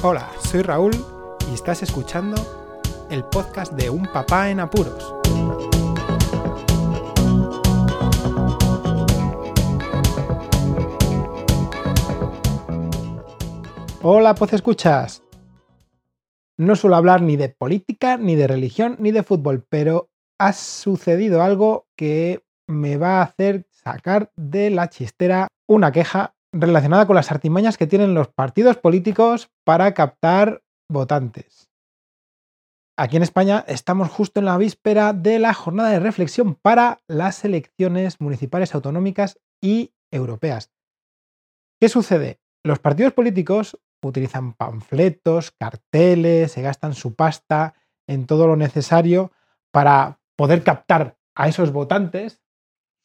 Hola, soy Raúl y estás escuchando el podcast de Un Papá en Apuros. Hola, pues escuchas. No suelo hablar ni de política, ni de religión, ni de fútbol, pero ha sucedido algo que me va a hacer sacar de la chistera una queja relacionada con las artimañas que tienen los partidos políticos para captar votantes. Aquí en España estamos justo en la víspera de la jornada de reflexión para las elecciones municipales autonómicas y europeas. ¿Qué sucede? Los partidos políticos utilizan panfletos, carteles, se gastan su pasta en todo lo necesario para poder captar a esos votantes.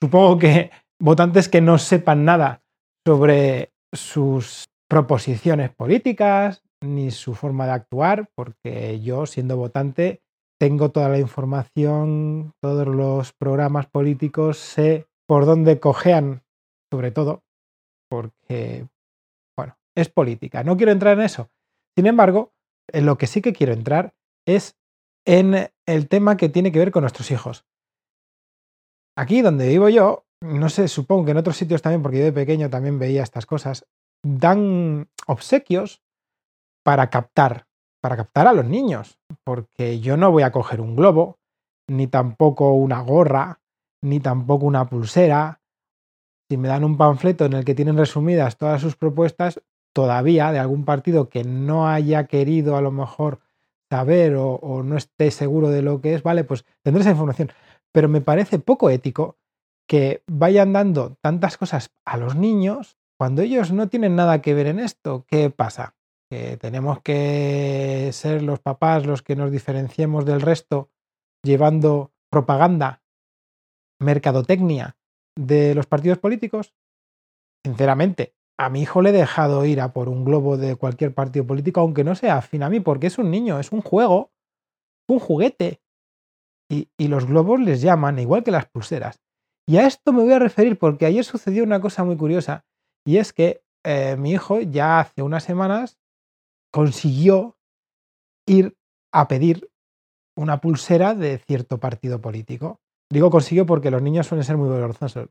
Supongo que votantes que no sepan nada sobre sus proposiciones políticas ni su forma de actuar, porque yo, siendo votante, tengo toda la información, todos los programas políticos, sé por dónde cojean, sobre todo, porque, bueno, es política. No quiero entrar en eso. Sin embargo, en lo que sí que quiero entrar es en el tema que tiene que ver con nuestros hijos. Aquí donde vivo yo, no sé, supongo que en otros sitios también, porque yo de pequeño también veía estas cosas, dan obsequios para captar, para captar a los niños, porque yo no voy a coger un globo, ni tampoco una gorra, ni tampoco una pulsera. Si me dan un panfleto en el que tienen resumidas todas sus propuestas, todavía de algún partido que no haya querido a lo mejor saber o, o no esté seguro de lo que es, vale, pues tendré esa información. Pero me parece poco ético que vayan dando tantas cosas a los niños cuando ellos no tienen nada que ver en esto. ¿Qué pasa? Que tenemos que ser los papás los que nos diferenciemos del resto llevando propaganda, mercadotecnia de los partidos políticos. Sinceramente, a mi hijo le he dejado ir a por un globo de cualquier partido político, aunque no sea afín a mí, porque es un niño, es un juego, un juguete. Y, y los globos les llaman, igual que las pulseras. Y a esto me voy a referir porque ayer sucedió una cosa muy curiosa y es que eh, mi hijo ya hace unas semanas consiguió ir a pedir una pulsera de cierto partido político. Digo consiguió porque los niños suelen ser muy vergonzosos.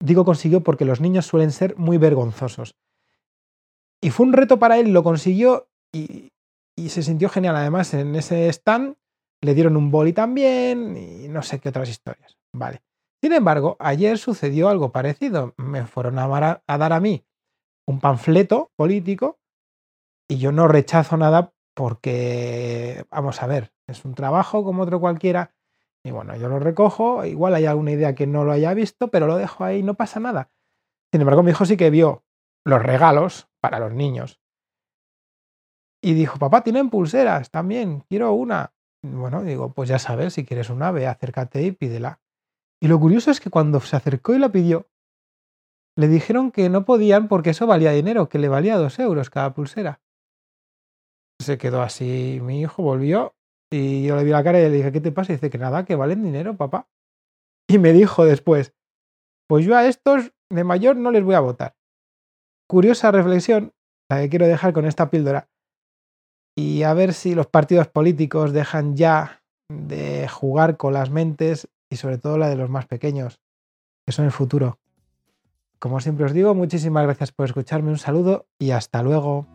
Digo consiguió porque los niños suelen ser muy vergonzosos. Y fue un reto para él, lo consiguió y, y se sintió genial. Además, en ese stand le dieron un boli también y no sé qué otras historias. Vale. Sin embargo, ayer sucedió algo parecido. Me fueron a, dar a mí un panfleto político y yo no rechazo nada porque, vamos a ver, es un trabajo como otro cualquiera. Y bueno, yo lo recojo, igual hay alguna idea que no lo haya visto, pero lo dejo ahí, no pasa nada. Sin embargo, mi hijo sí que vio los regalos para los niños. Y dijo, papá, tienen pulseras también, quiero una. Bueno, digo, pues ya sabes, si quieres una, ve, acércate y pídela. Y lo curioso es que cuando se acercó y la pidió, le dijeron que no podían porque eso valía dinero, que le valía dos euros cada pulsera. Se quedó así, mi hijo volvió y yo le vi la cara y le dije, ¿qué te pasa? Y dice que nada, que valen dinero, papá. Y me dijo después, pues yo a estos de mayor no les voy a votar. Curiosa reflexión, la que quiero dejar con esta píldora. Y a ver si los partidos políticos dejan ya de jugar con las mentes y sobre todo la de los más pequeños, que son el futuro. Como siempre os digo, muchísimas gracias por escucharme, un saludo y hasta luego.